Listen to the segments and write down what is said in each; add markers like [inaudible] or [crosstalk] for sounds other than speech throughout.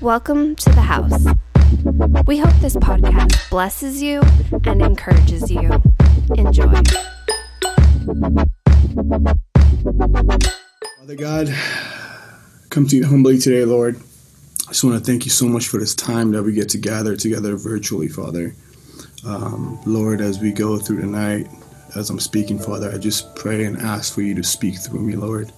Welcome to the house. We hope this podcast blesses you and encourages you. Enjoy. Father God, come to you humbly today, Lord. I just want to thank you so much for this time that we get to gather together virtually, Father. Um, Lord, as we go through the night, as I'm speaking, Father, I just pray and ask for you to speak through me, Lord.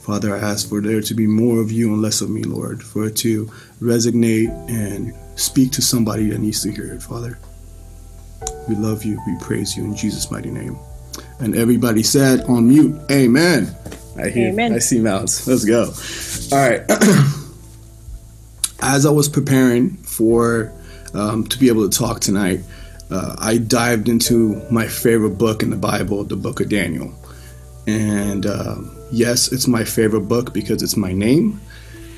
Father, I ask for there to be more of you and less of me, Lord, for it to resonate and speak to somebody that needs to hear it, Father. We love you. We praise you in Jesus' mighty name. And everybody said on mute, Amen. I hear, Amen. I see mouths. Let's go. All right. [clears throat] As I was preparing for um, to be able to talk tonight, uh, I dived into my favorite book in the Bible, the Book of Daniel. And um, yes, it's my favorite book because it's my name.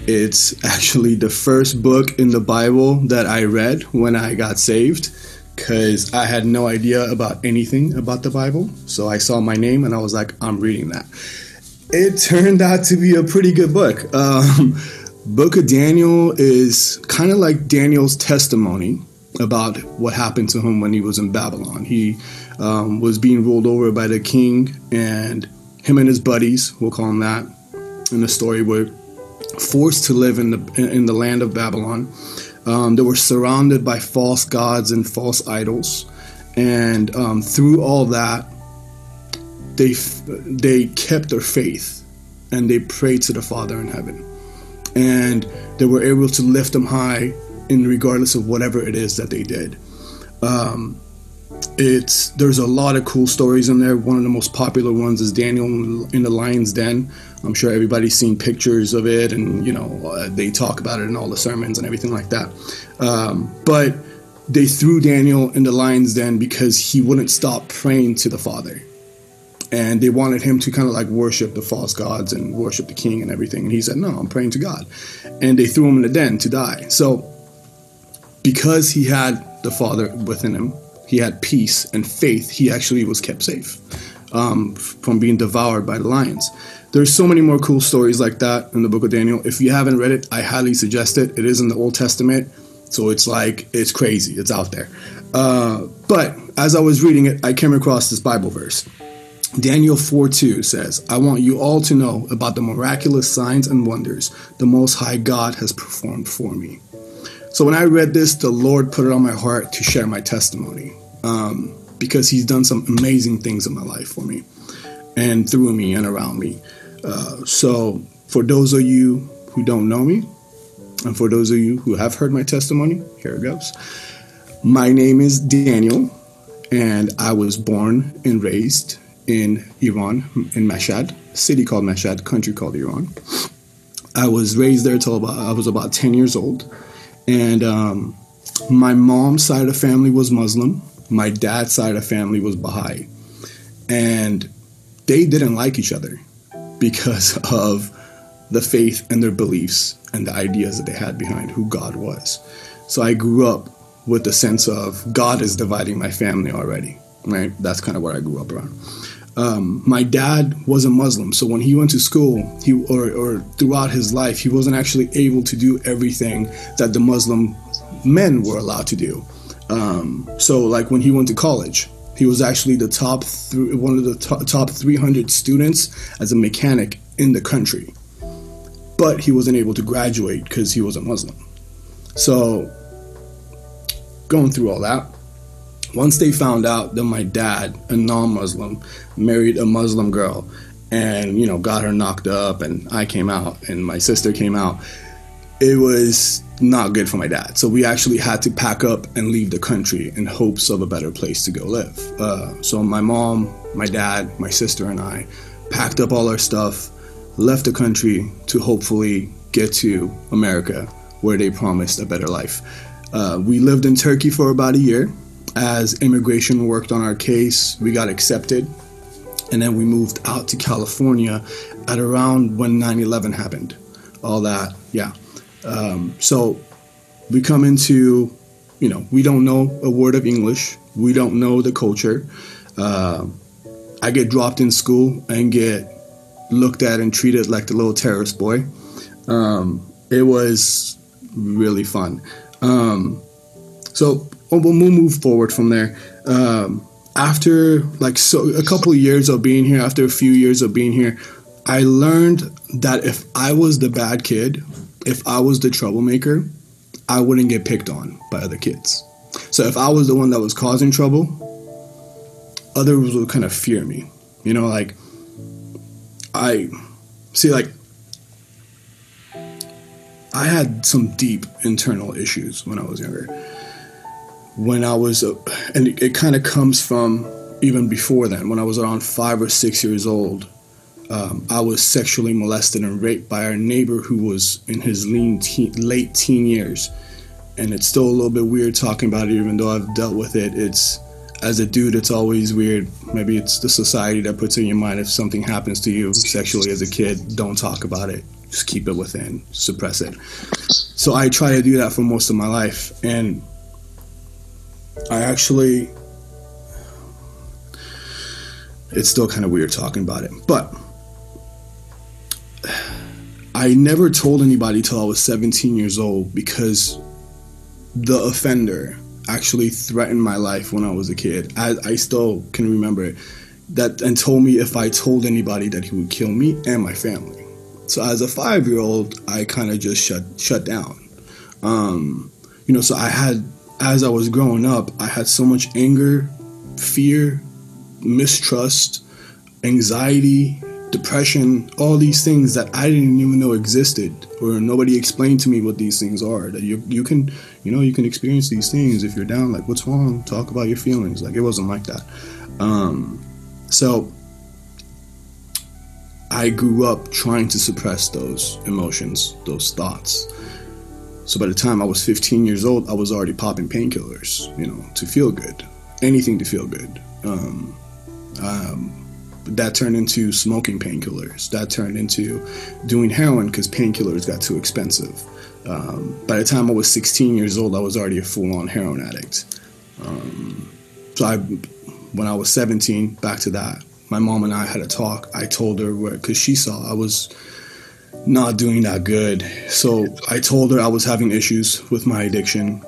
It's actually the first book in the Bible that I read when I got saved because I had no idea about anything about the Bible. So I saw my name and I was like, I'm reading that. It turned out to be a pretty good book. Um, book of Daniel is kind of like Daniel's testimony about what happened to him when he was in Babylon. He um, was being ruled over by the king, and him and his buddies, we'll call them that, in the story, were forced to live in the in the land of Babylon. Um, they were surrounded by false gods and false idols, and um, through all that, they they kept their faith and they prayed to the Father in heaven, and they were able to lift them high in regardless of whatever it is that they did. Um, it's there's a lot of cool stories in there. One of the most popular ones is Daniel in the lion's den. I'm sure everybody's seen pictures of it, and you know uh, they talk about it in all the sermons and everything like that. Um, but they threw Daniel in the lion's den because he wouldn't stop praying to the Father, and they wanted him to kind of like worship the false gods and worship the king and everything. And he said, "No, I'm praying to God," and they threw him in the den to die. So because he had the Father within him, he had peace and faith, he actually was kept safe um, from being devoured by the lions. There's so many more cool stories like that in the book of Daniel. If you haven't read it, I highly suggest it. It is in the Old Testament, so it's like, it's crazy. It's out there. Uh, but as I was reading it, I came across this Bible verse. Daniel 4 2 says, I want you all to know about the miraculous signs and wonders the Most High God has performed for me. So when I read this, the Lord put it on my heart to share my testimony um, because He's done some amazing things in my life for me and through me and around me. Uh, so for those of you who don't know me, and for those of you who have heard my testimony, here it goes. My name is Danial, and I was born and raised in Iran, in Mashhad, city called Mashhad, country called Iran. I was raised there till about, I was about 10 years old. And um, my mom's side of the family was Muslim. My dad's side of the family was Baha'i. And they didn't like each other because [laughs] of the faith and their beliefs and the ideas that they had behind who God was. So I grew up with the sense of God is dividing my family already, right? That's kind of what I grew up around. Um, my dad wasn't Muslim, so when he went to school, he or, or throughout his life, he wasn't actually able to do everything that the Muslim men were allowed to do. Um, so, like when he went to college, he was actually the top th- one of the top, top 300 students as a mechanic in the country, but he wasn't able to graduate because he was a Muslim. So, going through all that, once they found out that my dad, a non-Muslim, married a Muslim girl, and you know got her knocked up, and I came out, and my sister came out, it was not good for my dad. So we actually had to pack up and leave the country in hopes of a better place to go live. Uh, so my mom, my dad, my sister, and I packed up all our stuff, left the country to hopefully get to America, where they promised a better life. Uh, we lived in Turkey for about a year as immigration worked on our case, we got accepted. And then we moved out to California at around when 9 11 happened. All that, yeah. Um, so we come into, you know, we don't know a word of English, we don't know the culture. Uh, I get dropped in school and get looked at and treated like the little terrorist boy. Um, it was really fun. Um, so we'll move forward from there. Um, after like so a couple of years of being here, after a few years of being here, I learned that if I was the bad kid, if I was the troublemaker, I wouldn't get picked on by other kids. So if I was the one that was causing trouble, others would kind of fear me. You know, like I see like I had some deep internal issues when I was younger. When I was, uh, and it, it kind of comes from even before then, when I was around five or six years old, um, I was sexually molested and raped by our neighbor who was in his teen, late teen years. And it's still a little bit weird talking about it, even though I've dealt with it. It's as a dude, it's always weird. Maybe it's the society that puts in your mind if something happens to you sexually as a kid, don't talk about it just keep it within, suppress it. So I try to do that for most of my life, and I actually, it's still kind of weird talking about it, but I never told anybody till I was 17 years old because the offender actually threatened my life when I was a kid. I, I still can remember it. That and told me if I told anybody that he would kill me and my family. So as a five year old, I kind of just shut shut down. Um, you know, so I had as I was growing up, I had so much anger, fear, mistrust, anxiety, depression, all these things that I didn't even know existed, or nobody explained to me what these things are. That you you can you know you can experience these things if you're down. Like what's wrong? Talk about your feelings. Like it wasn't like that. Um, so I grew up trying to suppress those emotions, those thoughts. So by the time I was 15 years old, I was already popping painkillers, you know, to feel good, anything to feel good. Um, um, that turned into smoking painkillers. That turned into doing heroin because painkillers got too expensive. Um, by the time I was 16 years old, I was already a full-on heroin addict. Um, so I, when I was 17, back to that, my mom and I had a talk. I told her where, because she saw I was not doing that good. So I told her I was having issues with my addiction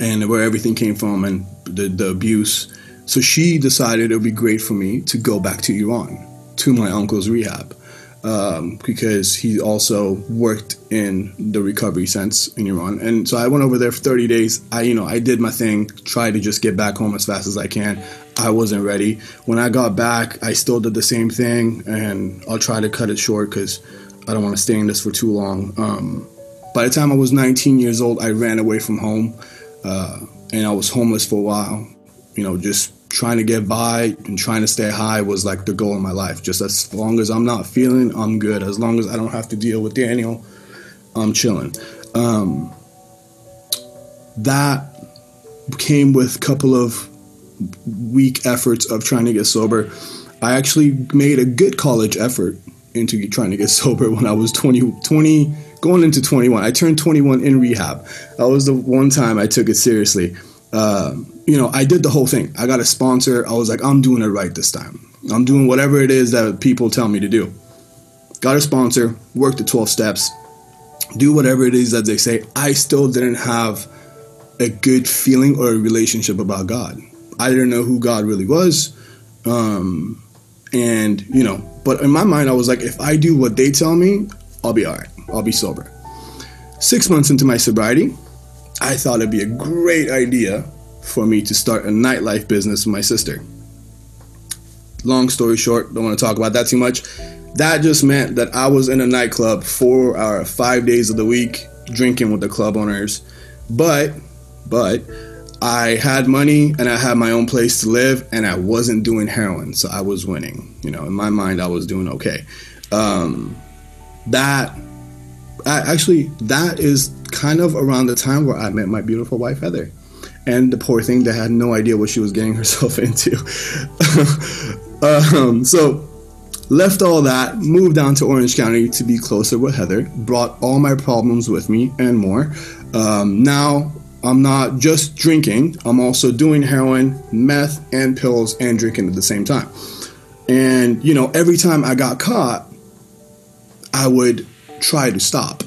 and where everything came from and the, the abuse. So she decided it would be great for me to go back to Iran, to my uncle's rehab um, because he also worked in the recovery sense in Iran. And so I went over there for 30 days. I, you know, I did my thing, tried to just get back home as fast as I can. I wasn't ready. When I got back, I still did the same thing, and I'll try to cut it short because I don't want to stay in this for too long. Um, by the time I was 19 years old, I ran away from home, uh, and I was homeless for a while. You know, just trying to get by and trying to stay high was like the goal in my life. Just as long as I'm not feeling, I'm good. As long as I don't have to deal with Danial, I'm chilling. Um, that came with a couple of weak efforts of trying to get sober. I actually made a good college effort into trying to get [laughs] sober when I was 20, 20 going into 21. I turned 21 in rehab. That was the one time I took it seriously. Uh, you know, I did the whole thing. I got a sponsor. I was like, I'm doing it right this time. I'm doing whatever it is that people tell me to do. Got a sponsor, worked the 12 steps, do whatever it is that they say. I still didn't have a good feeling or a relationship about God. I didn't know who God really was. Um, and, you know, but in my mind, I was like, if I do what they tell me, I'll be all right. I'll be sober. Six months into my sobriety, I thought it'd be a great idea for me to start a nightlife business with my sister. Long story short, don't want to talk about that too much. That just meant that I was in a nightclub four or five days of the week drinking with the club owners. But, but, I had money and I had my own place to live and I wasn't doing heroin, so I was winning. You know, in my mind, I was doing okay. Um, that I, actually, that is kind of around the time where I met my beautiful wife Heather and the poor thing that had no idea what she was getting [laughs] herself into. [laughs] um, so, left all that, moved down to Orange County to be closer with Heather, brought all my problems with me and more. Um, now, I'm not just drinking, I'm also doing heroin, meth, and pills, and drinking at the same time. And, you know, every time I got caught, I would try to stop,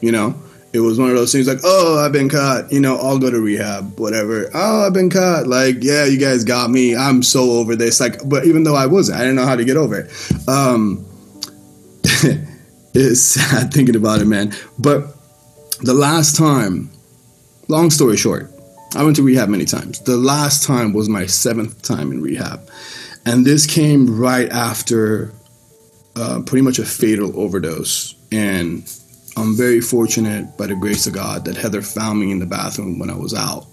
you know? it was one of those things like, oh, I've been caught. You know, I'll go to rehab, whatever. Oh, I've been caught. Like, yeah, you guys got me. I'm so over this. Like, but even though I wasn't, I didn't know how to get over it. Um, [laughs] it's sad thinking about it, man. But the last time, long story short, I went to rehab many times. The last time was my seventh time in rehab. And this came right after uh, pretty much a fatal overdose. And I'm very fortunate, by the grace of God, that Heather found me in the bathroom when I was out.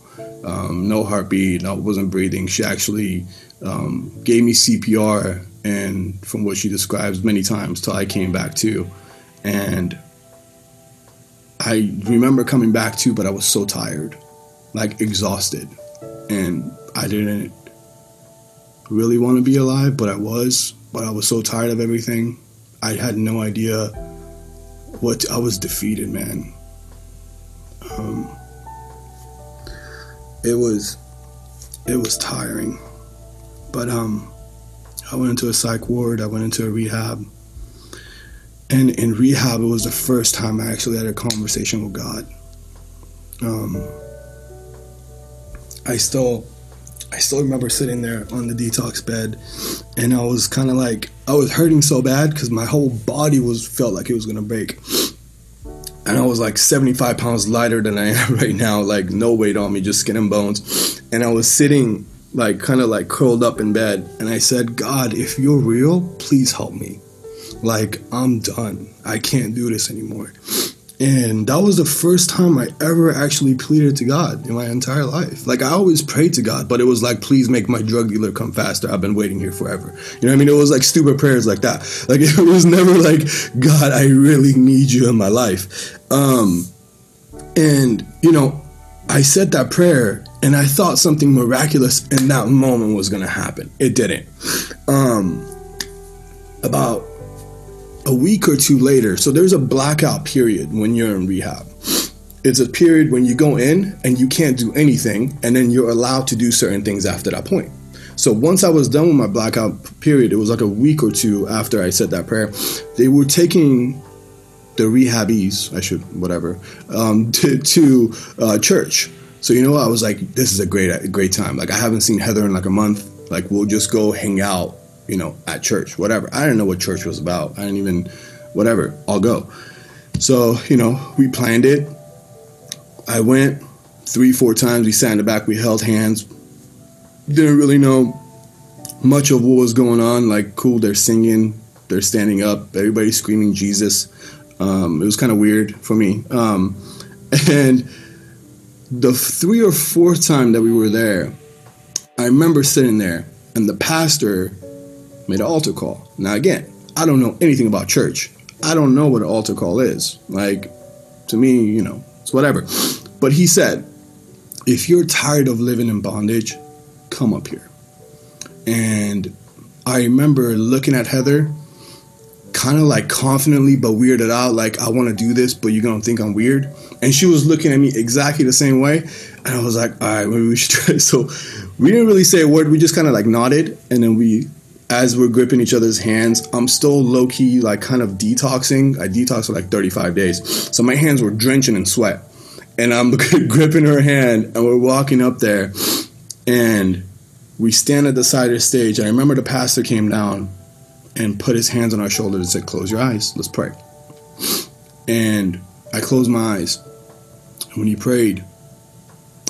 Um, no heartbeat, I wasn't breathing. She actually um, gave me CPR, and from what she describes many times, till I came back to. And I remember coming back too, but I was so tired, like exhausted. And I didn't really want to be alive, but I was. But I was so tired of everything. I had no idea what I was defeated, man. Um, it was it was tiring, but um, I went into a psych ward. I went into a rehab, and in rehab, it was the first time I actually had a conversation with God. Um, I still I still remember sitting there on the detox bed, and I was kind of like I was hurting so bad because my whole body was felt like it was gonna break, and I was like 75 pounds lighter than I [laughs] am right now, like no weight on me, just skin and bones, and I was sitting like kind of like curled up in bed, and I said, God, if you're real, please help me. Like I'm done. I can't do this anymore. And that was the first time I ever actually pleaded to God in my entire life. Like I always prayed to God, but it was like, please make my drug dealer come faster. I've been waiting here forever. You know what I mean? It was like stupid prayers like that. Like [laughs] it was never like, God, I really need you in my life. Um, and you know, I said that prayer and I thought something miraculous in that moment was gonna happen. It didn't. Um, about a week or two later, so there's a blackout period when you're in rehab. It's a period when you go in and you can't do anything, and then you're allowed to do certain things after that point. So once I was done with my blackout period, it was like a week or two after I said that prayer, they were taking the rehabees, I should, whatever, um, [laughs] to, to uh, church. So you know, I was like, this is a great, great time. Like I haven't seen Heather in like a month. Like we'll just go hang out you know, at church, whatever. I didn't know what church was about. I didn't even, whatever, I'll go. So, you know, we planned it. I went three, four times. We sat in the back, we held hands. Didn't really know much of what was going on. Like, cool, they're singing, they're standing up, everybody's screaming Jesus. Um, it was kind of weird for me. Um, [laughs] and the three or fourth time that we were there, I remember sitting there, and the pastor made an altar call. Now, again, I don't know anything about church. I don't know what an altar call is. Like, to me, you know, it's whatever. But he said, if you're tired of living in bondage, come up here. And I remember looking at Heather, kind of like confidently but weirded out, like, I want to do this, but you're to think I'm weird. And she was looking at me exactly the same way. And I was like, all right, maybe we should try. [laughs] So we didn't really say a word. We just kind of like nodded. And then we as we're gripping each other's hands, I'm still low key, like kind of detoxing. I detoxed for like 35 days. So my hands were drenching in sweat. And I'm [laughs] gripping her hand, and we're walking up there, and we stand at the side of the stage. I remember the pastor came down and put his hands on our shoulders and said, Close your eyes, let's pray. And I closed my eyes. And when he prayed,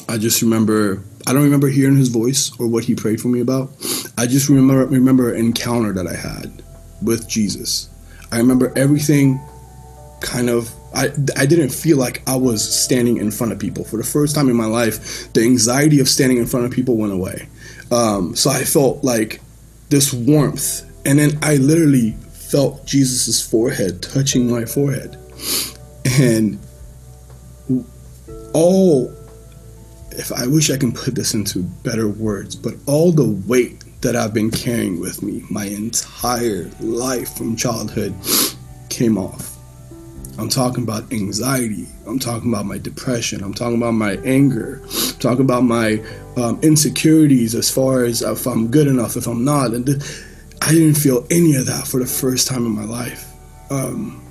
I just remember I don't remember hearing his voice or what he prayed for me about. I just remember remember an encounter that I had with Jesus. I remember everything kind of I, I didn't feel like I was standing in front of people. For the first time in my life, the anxiety of standing in front of people went away. Um, so I felt like this warmth. And then I literally felt Jesus' forehead touching my forehead. And all if I wish I can put this into better words, but all the weight that I've been carrying with me my entire life from childhood came off. I'm talking about anxiety. I'm talking about my depression. I'm talking about my anger. I'm talking about my um, insecurities as far as if I'm good enough, if I'm not. And I didn't feel any of that for the first time in my life. Um,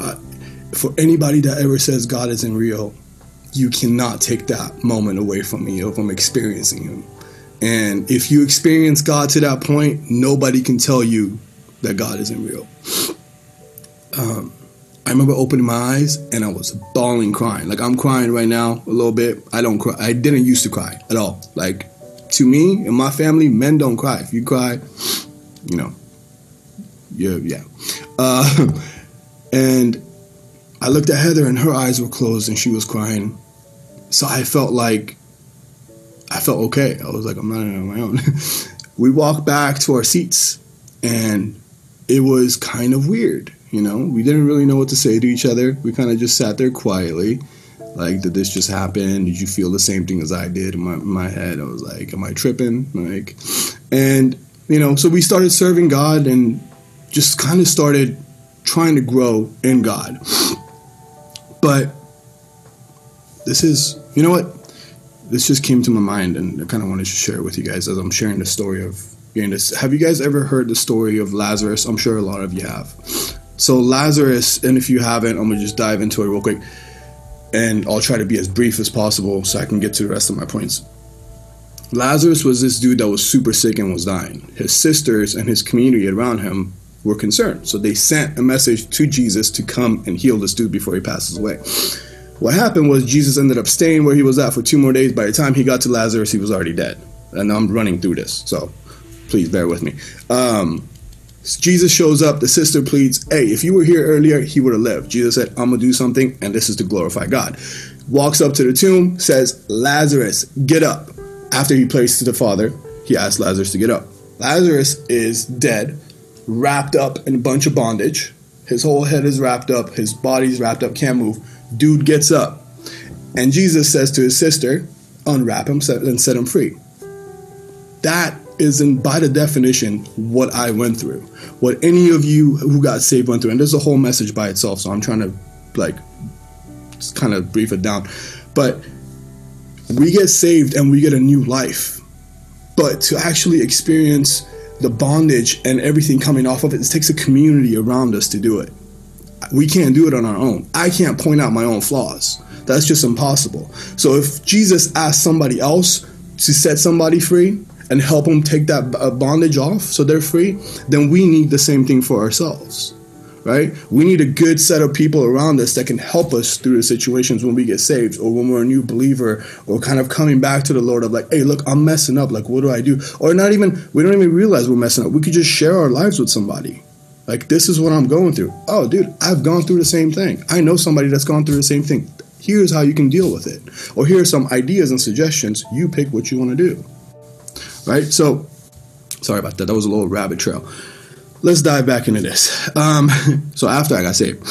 I, for anybody that ever says God isn't real, you cannot take that moment away from me of I'm experiencing Him. And if you experience God to that point, nobody can tell you that God isn't real. Um, I remember opening my eyes and I was bawling, crying. Like I'm crying right now a little bit. I don't cry. I didn't used to cry at all. Like to me and my family, men don't cry. If you cry, you know, yeah, yeah. Uh, [laughs] and I looked at Heather and her eyes were closed and she was crying. So I felt like I felt okay. I was like, I'm not on my own. [laughs] we walked back to our seats and it was kind of weird, you know? We didn't really know what to say to each other. We kind of just sat there quietly. Like, did this just happen? Did you feel the same thing as I did in my, in my head? I was like, am I tripping? Like, and, you know, so we started serving God and just kind of started trying to grow in God. But this is, you know what? This just came to my mind, and I kind of wanted to share it with you guys as I'm sharing the story of being this. Have you guys ever heard the story of Lazarus? I'm sure a lot of you have. So, Lazarus, and if you haven't, I'm going to just dive into it real quick. And I'll try to be as brief as possible so I can get to the rest of my points. Lazarus was this dude that was super sick and was dying. His sisters and his community around him were concerned. So they sent a message to Jesus to come and heal this dude before he passes away. What happened was Jesus ended up staying where he was at for two more days. By the time he got to Lazarus, he was already dead. And I'm running through this, so please bear with me. Um, Jesus shows up. The sister pleads, Hey, if you were here earlier, he would have lived. Jesus said, I'm going to do something, and this is to glorify God. Walks up to the tomb, says, Lazarus, get up. After he prays to the Father, he asks Lazarus to get up. Lazarus is dead wrapped up in a bunch of bondage. His whole head is wrapped up, his body's wrapped up, can't move. Dude gets up. And Jesus says to his sister, Unwrap him and set him free. That is, in, by the definition, what I went through. What any of you who got saved went through. And there's a whole message by itself, so I'm trying to, like, kind of brief it down. But we get saved and we get a new life. But to actually experience the bondage and everything coming off of it, it takes a community around us to do it. We can't do it on our own. I can't point out my own flaws. That's just impossible. So if Jesus asked somebody else to set somebody free and help them take that bondage off so they're free, then we need the same thing for ourselves right? We need a good set of people around us that can help us through the situations when we get saved or when we're a new believer or kind of coming back to the Lord of like, hey, look, I'm messing up. Like, what do I do? Or not even, we don't even realize we're messing up. We could just share our lives with somebody. Like, this is what I'm going through. Oh, dude, I've gone through the same thing. I know somebody that's gone through the same thing. Here's how you can deal with it. Or here are some ideas and suggestions. You pick what you want to do. Right? So, sorry about that. That was a little rabbit trail let's dive back into this. Um, [laughs] so after I got saved.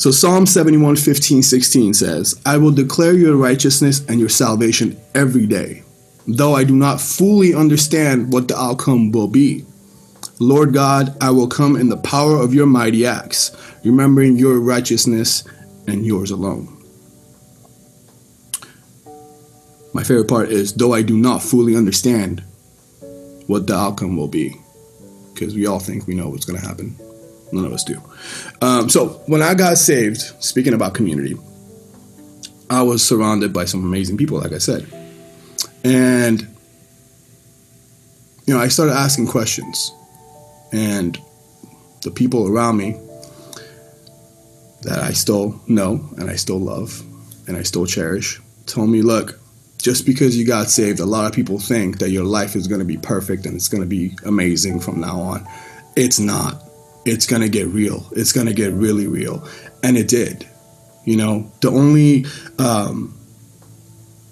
So Psalm 71, 15, 16 says, I will declare your righteousness and your salvation every day, though I do not fully understand what the outcome will be. Lord God, I will come in the power of your mighty acts, remembering your righteousness and yours alone. My favorite part is, though I do not fully understand what the outcome will be because we all think we know what's going to happen. None of us do. Um, so when I got saved, speaking about community, I was surrounded by some amazing people, like I said. And, you know, I started asking questions. And the people around me that I still know and I still love and I still cherish told me, look, just because you got saved, a lot of people think that your life is going to be perfect and it's going to be amazing from now on. It's not. It's going to get real. It's going to get really real. And it did. You know, the only um,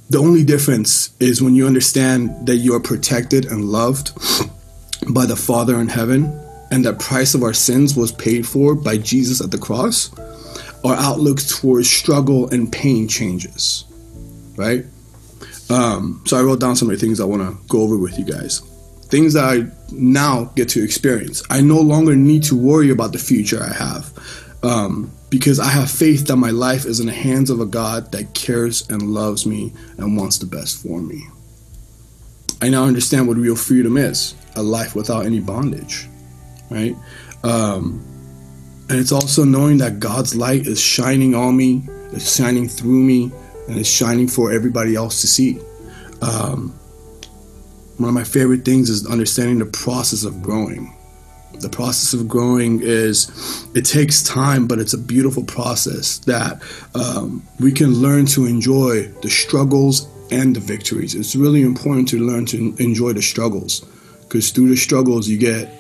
the only difference is when you understand that you're protected and loved [sniffs] by the Father in heaven and the price of our sins was paid for by Jesus at the cross, our outlook towards struggle and pain changes. Right? Um, so I wrote down some of the things I want to go over with you guys. Things that I now get to experience. I no longer need to worry about the future I have um, because I have faith that my life is in the hands of a God that cares and loves me and wants the best for me. I now understand what real freedom is a life without any bondage, right? Um, And it's also knowing that God's light is shining on me, it's shining through me, and it's shining for everybody else to see. Um, one of my favorite things is understanding the process of growing. The process of growing is, it takes time, but it's a beautiful process that um, we can learn to enjoy the struggles and the victories. It's really important to learn to enjoy the struggles because through the struggles you get,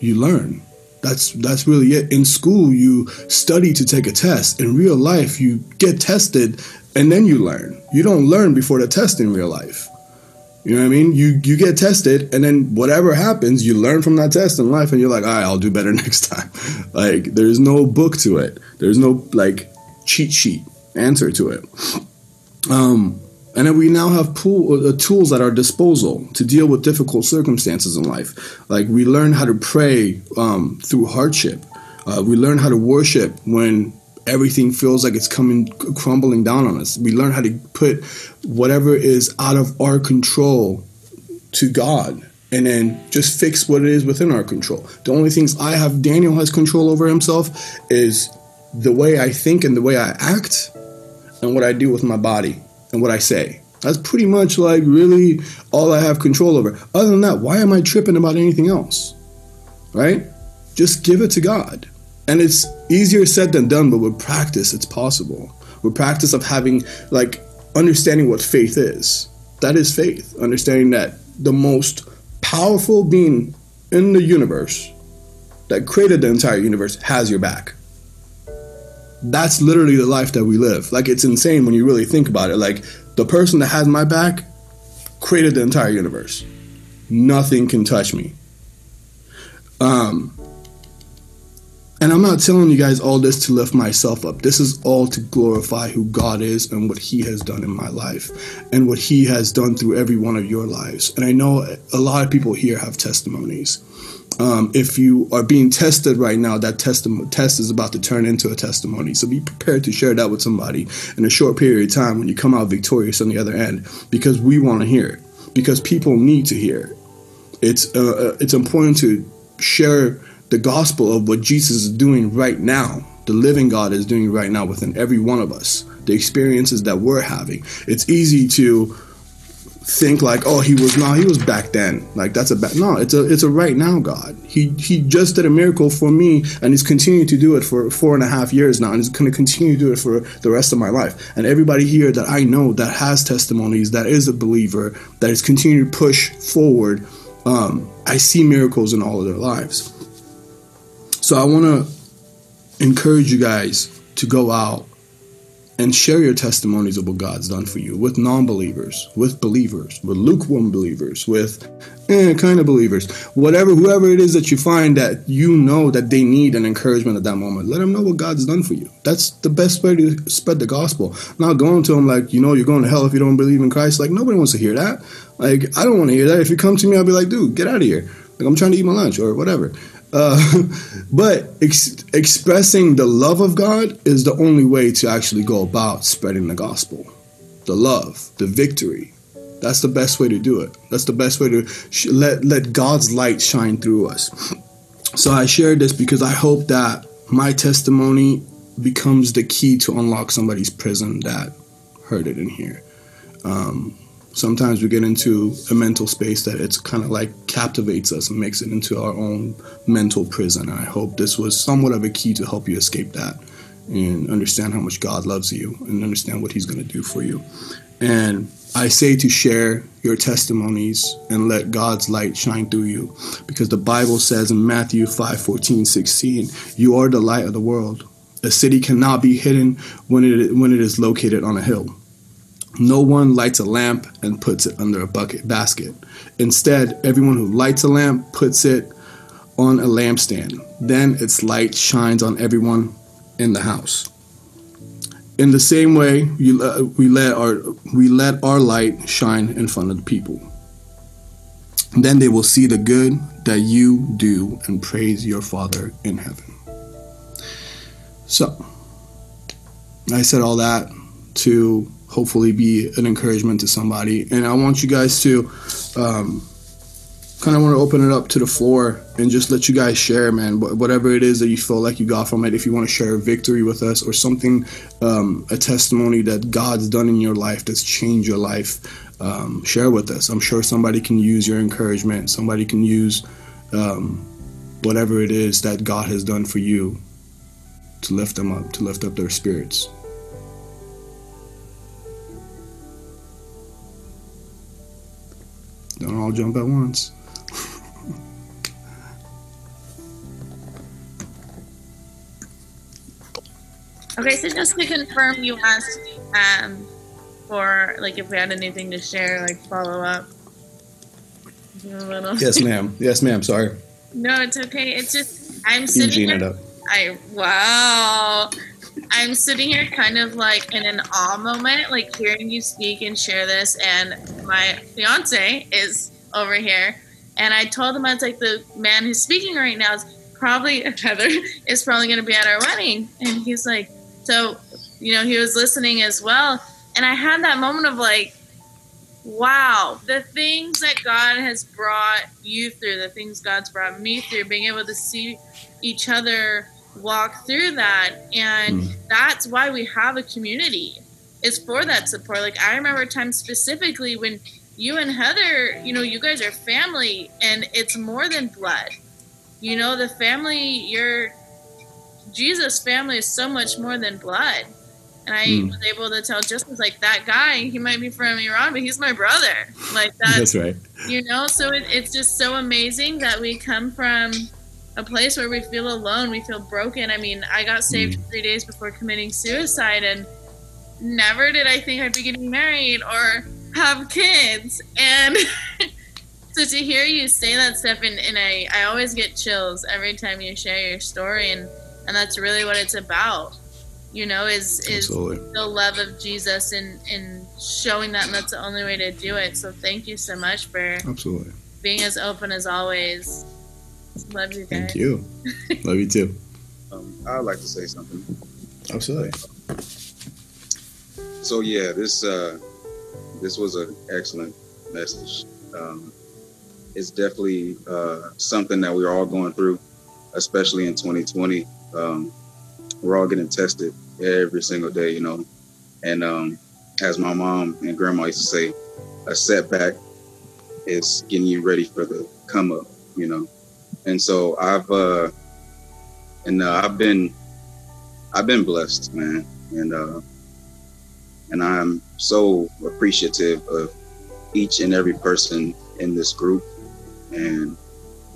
you learn. That's that's really it. In school, you study to take a test. In real life, you get tested and then you learn. You don't learn before the test in real life. You know what I mean? You you get tested, and then whatever happens, you learn from that test in life, and you're like, all right, I'll do better [laughs] next time. like there's no book to it. There's no like cheat sheet answer to it. Um, and then we now have pool, uh, tools at our disposal to deal with difficult circumstances in life. Like we learn how to pray um, through hardship. Uh, we learn how to worship when everything feels like it's coming crumbling down on us. We learn how to put whatever is out of our control to God and then just fix what it is within our control. The only things I have Danial has control over himself is the way I think and the way I act and what I do with my body and what I say. That's pretty much like really all I have control over. Other than that, why am I tripping about anything else? Right? Just give it to God. And it's easier said than done, but with practice, it's possible. With practice of having, like, understanding what faith is. That is faith. Understanding that the most powerful being in the universe that created the entire universe has your back. That's literally the life that we live. Like, it's insane when you really think about it. Like, the person that has my back created the entire universe. Nothing can touch me. Um, and I'm not telling you guys all this to lift myself up. This is all to glorify who God is and what He has done in my life and what He has done through every one of your lives. And I know a lot of people here have testimonies. Um, if you are being tested right now, that test, is about to turn into a testimony. So be prepared to share that with somebody in a short period of time when you come out victorious on the other end because we want to hear it, because people need to hear it. It's, uh, uh it's important to share the gospel of what Jesus is doing right now, the living God is doing right now within every one of us, the experiences that we're having. It's easy to think like, oh, he was not, he was back then. Like that's a back. No, it's a it's a right now God. He he just did a miracle for me, and he's continuing to do it for four and a half years now, and he's going to continue to do it for the rest of my life. And everybody here that I know that has testimonies, that is a believer, that is continuing to push forward. Um, I see miracles in all of their lives. So I want to encourage you guys to go out and share your testimonies of what God's done for you with non believers, with believers, with lukewarm believers, with eh, kind of believers, whatever, whoever it is that you find that you know that they need an encouragement at that moment. Let them know what God's done for you. That's the best way to spread the gospel. Not going to them like, you know, you're going to hell if you don't believe in Christ. Like, nobody wants to hear that. Like, I don't want to hear that. If you come to me, I'll be like, dude, get out of here. Like, I'm trying to eat my lunch or whatever. Uh, [laughs] but ex- expressing the love of God is the only way to actually go about spreading the gospel. The love, the victory. That's the best way to do it. That's the best way to sh- let let God's light shine through us. So I shared this because I hope that my testimony becomes the key to unlock somebody's prison that heard it in here. Um, sometimes we get into a mental space that it's kind of like captivates us and makes it into our own mental prison. And I hope this was somewhat of a key to help you escape that and understand how much God loves you and understand what He's going to do for you. And I say to share your testimonies and let God's light shine through you because the Bible says in Matthew 5 14, 16, you are the light of the world. A city cannot be hidden when it, when it is located on a hill. No one lights a lamp and puts it under a bucket basket. Instead, everyone who lights a lamp puts it on a lampstand. Then its light shines on everyone in the house. In the same way, you, uh, we let our we let our light shine in front of the people. Then they will see the good that you do and praise your Father in heaven. So, I said all that to hopefully be an encouragement to somebody. And I want you guys to um, kind of want to open it up to the floor and just let you guys share, man, whatever it is that you feel like you got from it. If you want to share a victory with us or something, um, a testimony that God's done in your life that's changed your life, um, share with us. I'm sure somebody can use your encouragement. Somebody can use um, whatever it is that God has done for you to lift them up, to lift up their spirits. Don't all jump at once. Okay, so just to confirm, you asked um, for like if we had anything to share, like follow up. [laughs] Yes, ma'am. Yes, ma'am. Sorry. No, it's okay. It's just I'm sitting here. I wow. I'm sitting here kind of like in an awe moment, like hearing you speak and share this, and my fiance is over here, and I told him I was like the man who's speaking right now is probably [laughs] Heather is probably going to be at our wedding, and he's like, so, you know, he was listening as well. And I had that moment of like, wow, the things that God has brought you through, the things God's brought me through, being able to see each other walk through that. And mm. that's why we have a community. It's for that support. Like I remember times specifically when you and Heather, you know, you guys are family and it's more than blood. You know, the family you're Jesus' family is so much more than blood. And I mm. was able to tell just like that guy, he might be from Iran, but he's my brother. Like [laughs] that. That's right. You know, so it, it's just so amazing that we come from a place where we feel alone, we feel broken. I mean, I got saved mm. three days before committing suicide, and never did I think I'd be getting married or have kids. And [laughs] so to hear you say that stuff, and, and I, I always get chills every time you share your story. And and that's really what it's about you know is is Absolutely. the love of jesus and and showing that and that's the only way to do it so thank you so much for Absolutely. being as open as always love you guys. thank you [laughs] love you too um, i'd like to say something Absolutely. So yeah, this uh, this was an excellent message. Um, it's definitely uh, something that we're all going through, especially in 2020 um, we're all getting tested every single day, you know. And um, as my mom and grandma used to say, a setback is getting you ready for the come up, you know. And so I've uh, and uh, I've been I've been blessed, man, and uh, and I'm so appreciative of each and every person in this group, and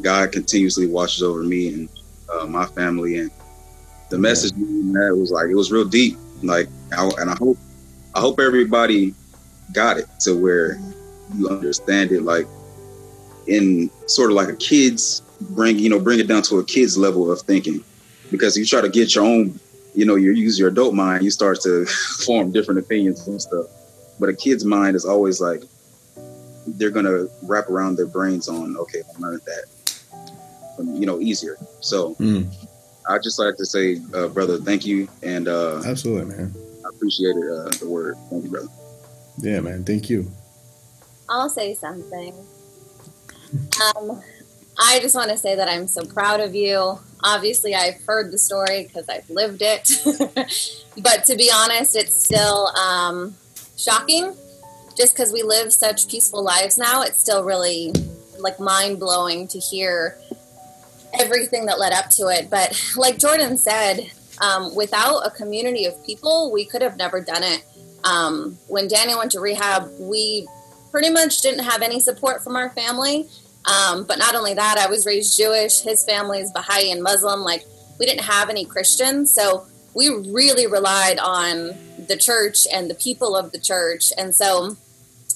God continuously watches over me and uh, my family. And the message that was like it was real deep. Like, I, and I hope I hope everybody got it to where you understand it, like in sort of like a kid's bring you know bring it down to a kid's level of thinking, because you try to get your own you know you use your adult mind, you start to [laughs] form different opinions and stuff. But a kid's mind is always like they're gonna wrap around their brains on okay, I learned that, you know, easier. So. Mm I just like to say, uh, brother, thank you, and uh, absolutely, man. I appreciate it, uh, the word. Thank you, brother. Yeah, man. Thank you. I'll say something. Um, I just want to say that I'm so proud of you. Obviously, I've heard the story because I've lived it, [laughs] but to be honest, it's still um, shocking. Just because we live such peaceful lives now, it's still really like mind blowing to hear everything that led up to it. But like Jordan said, um, without a community of people, we could have never done it. Um, when Danial went to rehab, we pretty much didn't have any support from our family. Um, but not only that, I was raised Jewish. His family is Baha'i and Muslim. Like, we didn't have any Christians. So we really relied on the church and the people of the church. And so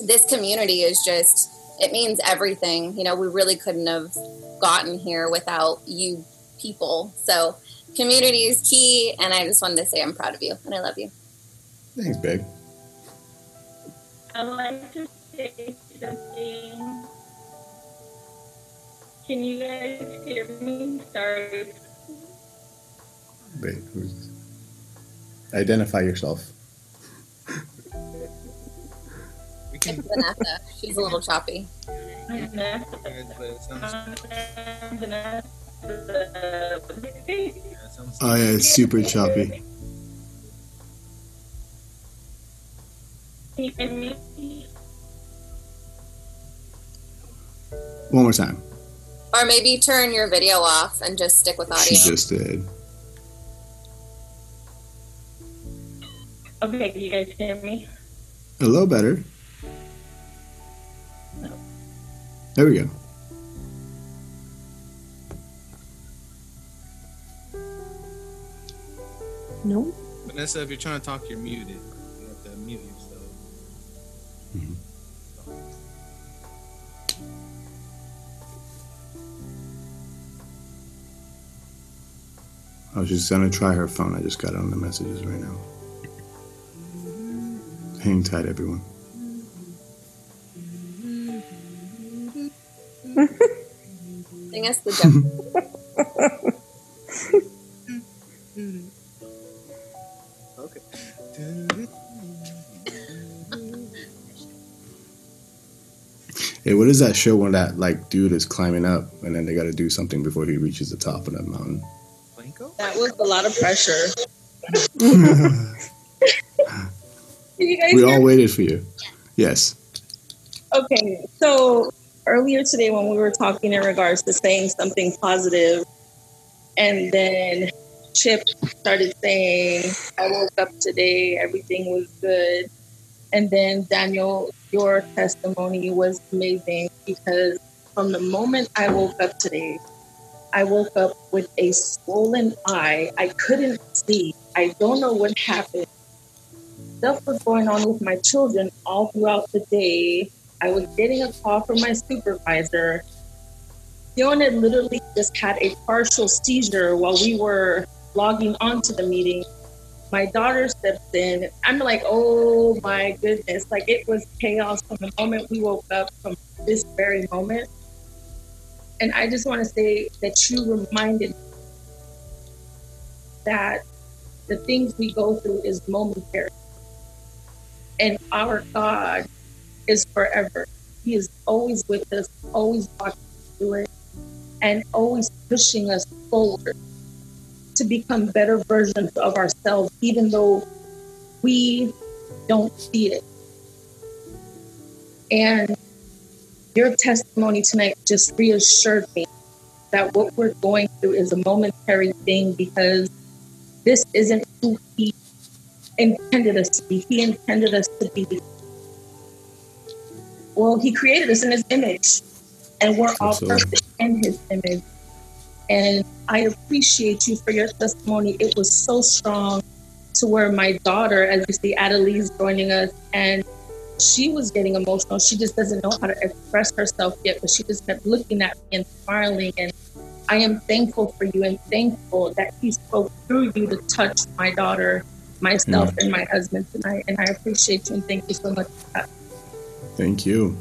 this community is just it means everything. You know, we really couldn't have gotten here without you people. So community is key, and I just wanted to say I'm proud of you and I love you. Thanks, babe. I'd like to say something. Can you guys hear me? Sorry. Wait, who's... Identify yourself. It's Vanessa. She's a little choppy. Vanessa. Oh yeah, it's super choppy. One more time. Or maybe turn your video off and just stick with audio. She just did. Okay, can you guys hear me? A little better. No. There we go. No. Vanessa, if you're trying to talk, you're muted. I was just gonna try her phone. I just got on the messages right now. Hang tight, everyone. Sing us the joke. [laughs] Okay. Hey, what is that show when that like dude is climbing up and then they got to do something before he reaches the top of that mountain? Was a lot of pressure. [laughs] Can you guys we all waited for you. Yes. Okay, so earlier today when we were talking in regards to saying something positive, and then Chip started saying, I woke up today, everything was good. And then Danial, your testimony was amazing because from the moment I woke up today, I woke up with a swollen eye. I couldn't see. I don't know what happened. Stuff was going on with my children all throughout the day. I was getting a call from my supervisor. Dion had literally just had a partial seizure while we were logging onto the meeting. My daughter steps in. I'm like, oh my goodness. Like it was chaos from the moment we woke up from this very moment. And I just want to say that you reminded me that the things we go through is momentary. And our God is forever. He is always with us, always walking us through it, and always pushing us forward to become better versions of ourselves, even though we don't see it. And your testimony tonight just reassured me that what we're going through is a momentary thing because this isn't who He intended us to be. He intended us to be well, he created us in his image, and we're all perfect in his image. And I appreciate you for your testimony. It was so strong to where my daughter, as you see, Adelise joining us, and she was getting emotional. She just doesn't know how to express herself yet, but she just kept looking at me and smiling. And I am thankful for you and thankful that he spoke through you to touch my daughter, myself, mm. and my husband tonight. And I appreciate you and thank you so much for that. Thank you.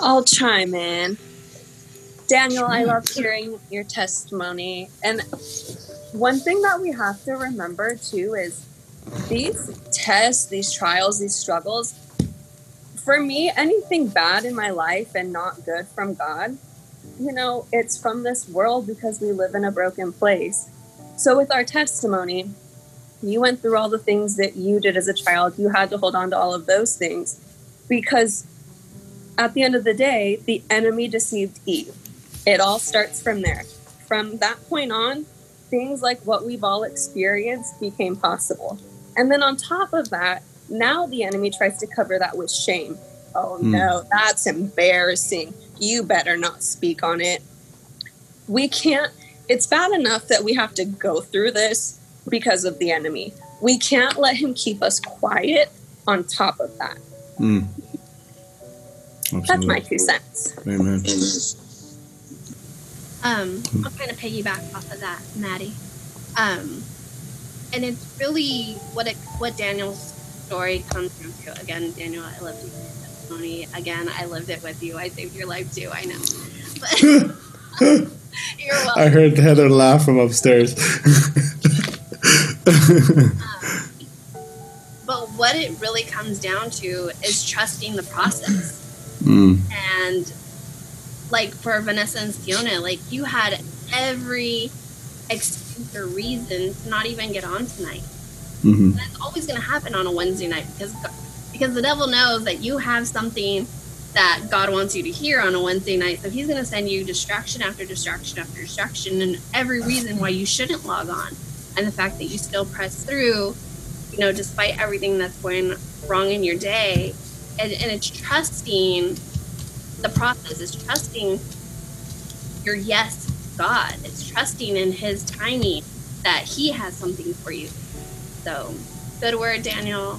I'll chime in. Danial, I love hearing your testimony. And one thing that we have to remember too is these tests, these trials, these struggles, for me, anything bad in my life and not good from God, you know, it's from this world because we live in a broken place. So with our testimony, you went through all the things that you did as a child. You had to hold on to all of those things because at the end of the day, the enemy deceived Eve. It all starts from there. From that point on, things like what we've all experienced became possible. And then on top of that, now the enemy tries to cover that with shame. Oh Hmm. no, that's embarrassing. You better not speak on it. We can't, it's bad enough that we have to go through this because of the enemy. We can't let him keep us quiet on top of that. Mm. That's my two cents. Amen. Um, I'm going to piggyback off of that, Maddie. Um, and it's really what it, what Danial's story comes down to. Again, Danial, I love you. testimony. Again, I lived it with you. I saved your life too. I know. But [laughs] you're welcome. I heard Heather laugh from upstairs. Um, but what it really comes down to is trusting the process. Mm. And like for Vanessa and Fiona, like you had every excuse or reason to not even get on tonight. hmm That's always going to happen on a Wednesday night because because the devil knows that you have something that God wants you to hear on a Wednesday night. So he's going to send you distraction after distraction after distraction and every reason why you shouldn't log on. And the fact that you still press through, you know, despite everything that's going wrong in your day. And, and it's trusting the process, it's trusting your yes God. It's trusting in his timing that he has something for you. So, good word, Danial.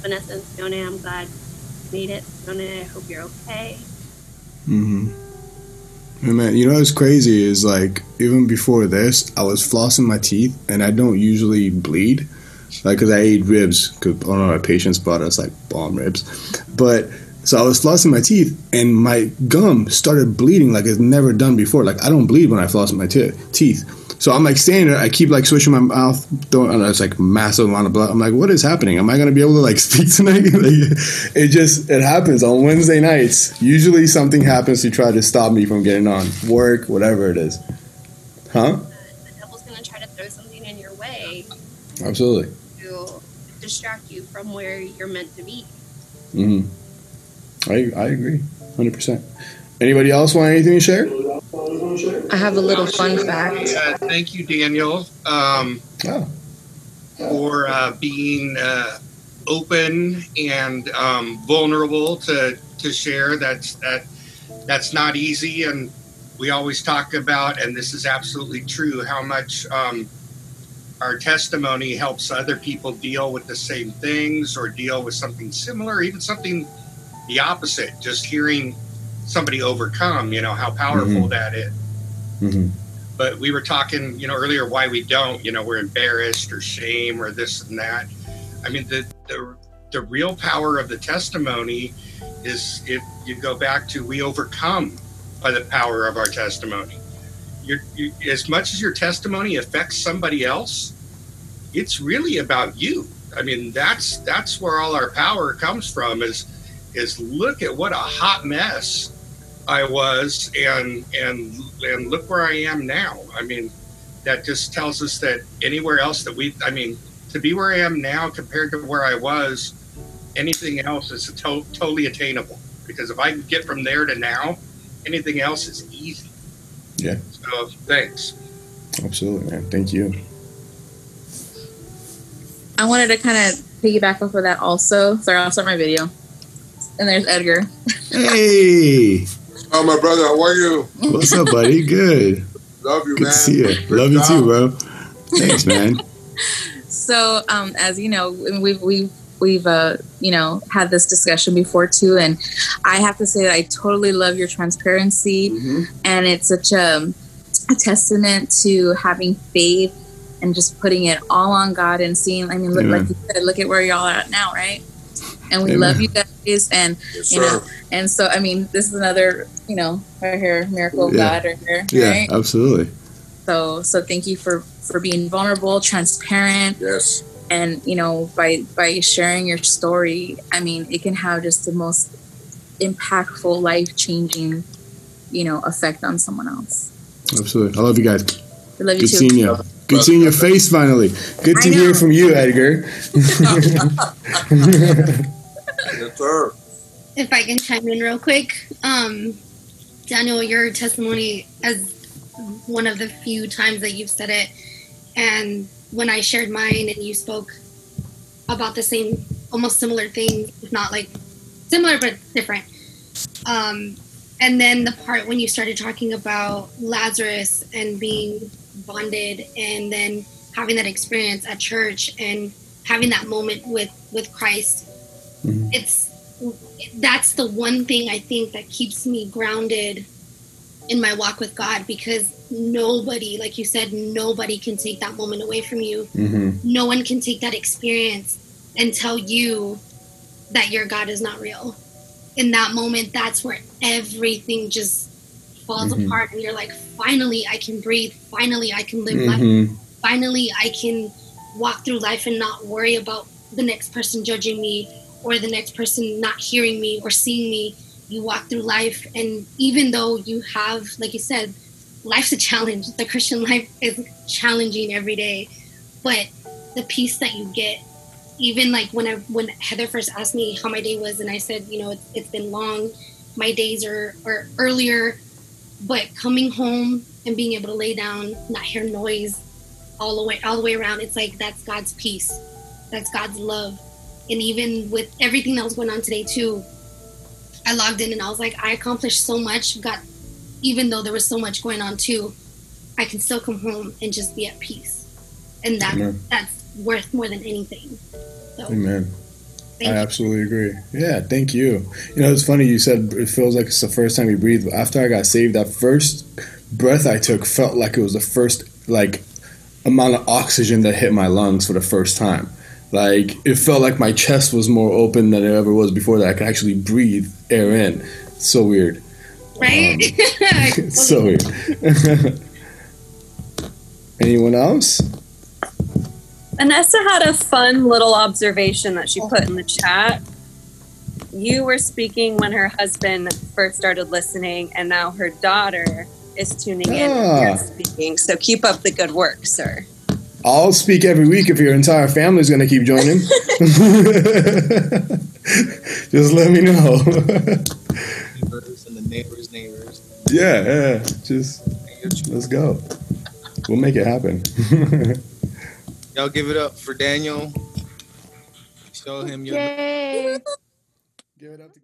Vanessa and Fiona, I'm glad you made it. Fiona, I hope you're okay. Mm hmm. And man, you know what's crazy is like even before this, I was flossing my teeth, and I don't usually bleed, like because I ate ribs. Because one of my patients brought us like bomb ribs, but so I was flossing my teeth, and my gum started bleeding like it's never done before. Like I don't bleed when I floss my te- teeth. So I'm like standing there, I keep like swishing my mouth, throwing, and it's like massive amount of blood. I'm like, what is happening? Am I gonna be able to like [laughs] speak tonight? [laughs] like, it just it happens on Wednesday nights. Usually something happens to try to stop me from getting on work, whatever it is. Huh? The devil's going to try to throw something in your way Absolutely. to distract you from where you're meant to be. hmm I I agree, hundred percent. Anybody else want anything to share? I have a little fun fact. Uh, thank you, Danial, um, Oh, for uh, being uh, open and um, vulnerable to, to share. That's that that's not easy, and we always talk about, and this is absolutely true, how much um, our testimony helps other people deal with the same things or deal with something similar, even something the opposite. Just hearing somebody overcome, you know, how powerful Mhm. that is. hmm but we were talking you know earlier why we don't you know we're embarrassed or shame or this and that i mean the the, the real power of the testimony is if you go back to we overcome by the power of our testimony you you, as much as your testimony affects somebody else it's really about you i mean that's that's where all our power comes from is is look at what a hot mess I was, and and and look where I am now. I mean, that just tells us that anywhere else that we, I mean, to be where I am now compared to where I was, anything else is to- totally attainable. Because if I can get from there to now, anything else is easy. Yeah. So thanks. absolutely, man. Thank you. I wanted to kind of piggyback off of that also. Sorry, I'll start my video. And there's Edgar. Hey, Oh, my brother, how are you? what's up, buddy? Good. Love you, Good man. to see you. Great Love you too, bro. Thanks, man. So, um, as you know, we've we've we've uh, you know had this discussion before too, and I have to say that I totally love your transparency, Mhm. and it's such a, a testament to having faith and just putting it all on God and seeing. I mean, look, like you said, look at where y'all are at now, right? And we Amen. love you guys, and Yes, you know, sir. and so I mean, this is another you know right here, miracle of Yeah. God right here, Yeah, right? absolutely. So so thank you for for being vulnerable, transparent, Yes. and you know by by sharing your story i mean it can have just the most impactful life changing you know effect on someone else Absolutely. I love you guys. we love you Good too seeing you. Good seeing your face finally. Good to hear from you, Edgar. [laughs] [laughs] Yes, sir. if I can chime in real quick, um, Danial, your testimony as one of the few times that you've said it, and when I shared mine and you spoke about the same, almost similar thing, if not like similar but different. Um, and then the part when you started talking about Lazarus and being bonded, and then having that experience at church and having that moment with with Christ, Mhm. it's that's the one thing I think that keeps me grounded in my walk with God because nobody, like you said, nobody can take that moment away from you. hmm No one can take that experience and tell you that your God is not real. In that moment, that's where everything just falls Mhm. apart, and you're like, finally, I can breathe. Finally, I can live life hmm finally I can walk through life and not worry about the next person judging me or the next person not hearing me or seeing me. You walk through life, and even though you have, like you said, life's a challenge. The Christian [laughs] life is challenging every day, but the peace that you get, even like when I when Heather first asked me how my day was, and I said, you know, it's, it's been long. My days are are earlier, but coming home and being able to lay down, not hear noise, all the way all the way around, it's like that's God's peace, that's God's love, and even with everything that was going on today too, I logged in and I was like, I accomplished so much. Got even though there was so much going on too, I can still come home and just be at peace, and that Amen. that's worth more than anything. So, Amen. I absolutely agree. Yeah, thank you. You know, it's funny you said it feels like it's the first time you breathe. But after I got saved, that first breath I took felt like it was the first like amount of oxygen that hit my lungs for the first time. Like it felt like my chest was more open than it ever was before that I could actually breathe air in. It's so weird. Right? Um, [laughs] [laughs] so weird. [laughs] Anyone else? Vanessa had a fun little observation that she put in the chat. You were speaking when her husband first started listening, and now her daughter is tuning in ah. and speaking. So keep up the good work, sir. I'll speak every week if your entire family is going to keep joining. [laughs] [laughs] Just let me know. neighbors and the neighbors' neighbors. Yeah, yeah. Just let's go. We'll make it happen. [laughs] Y'all give it up for Danial. Show him your. Yay. Give it up to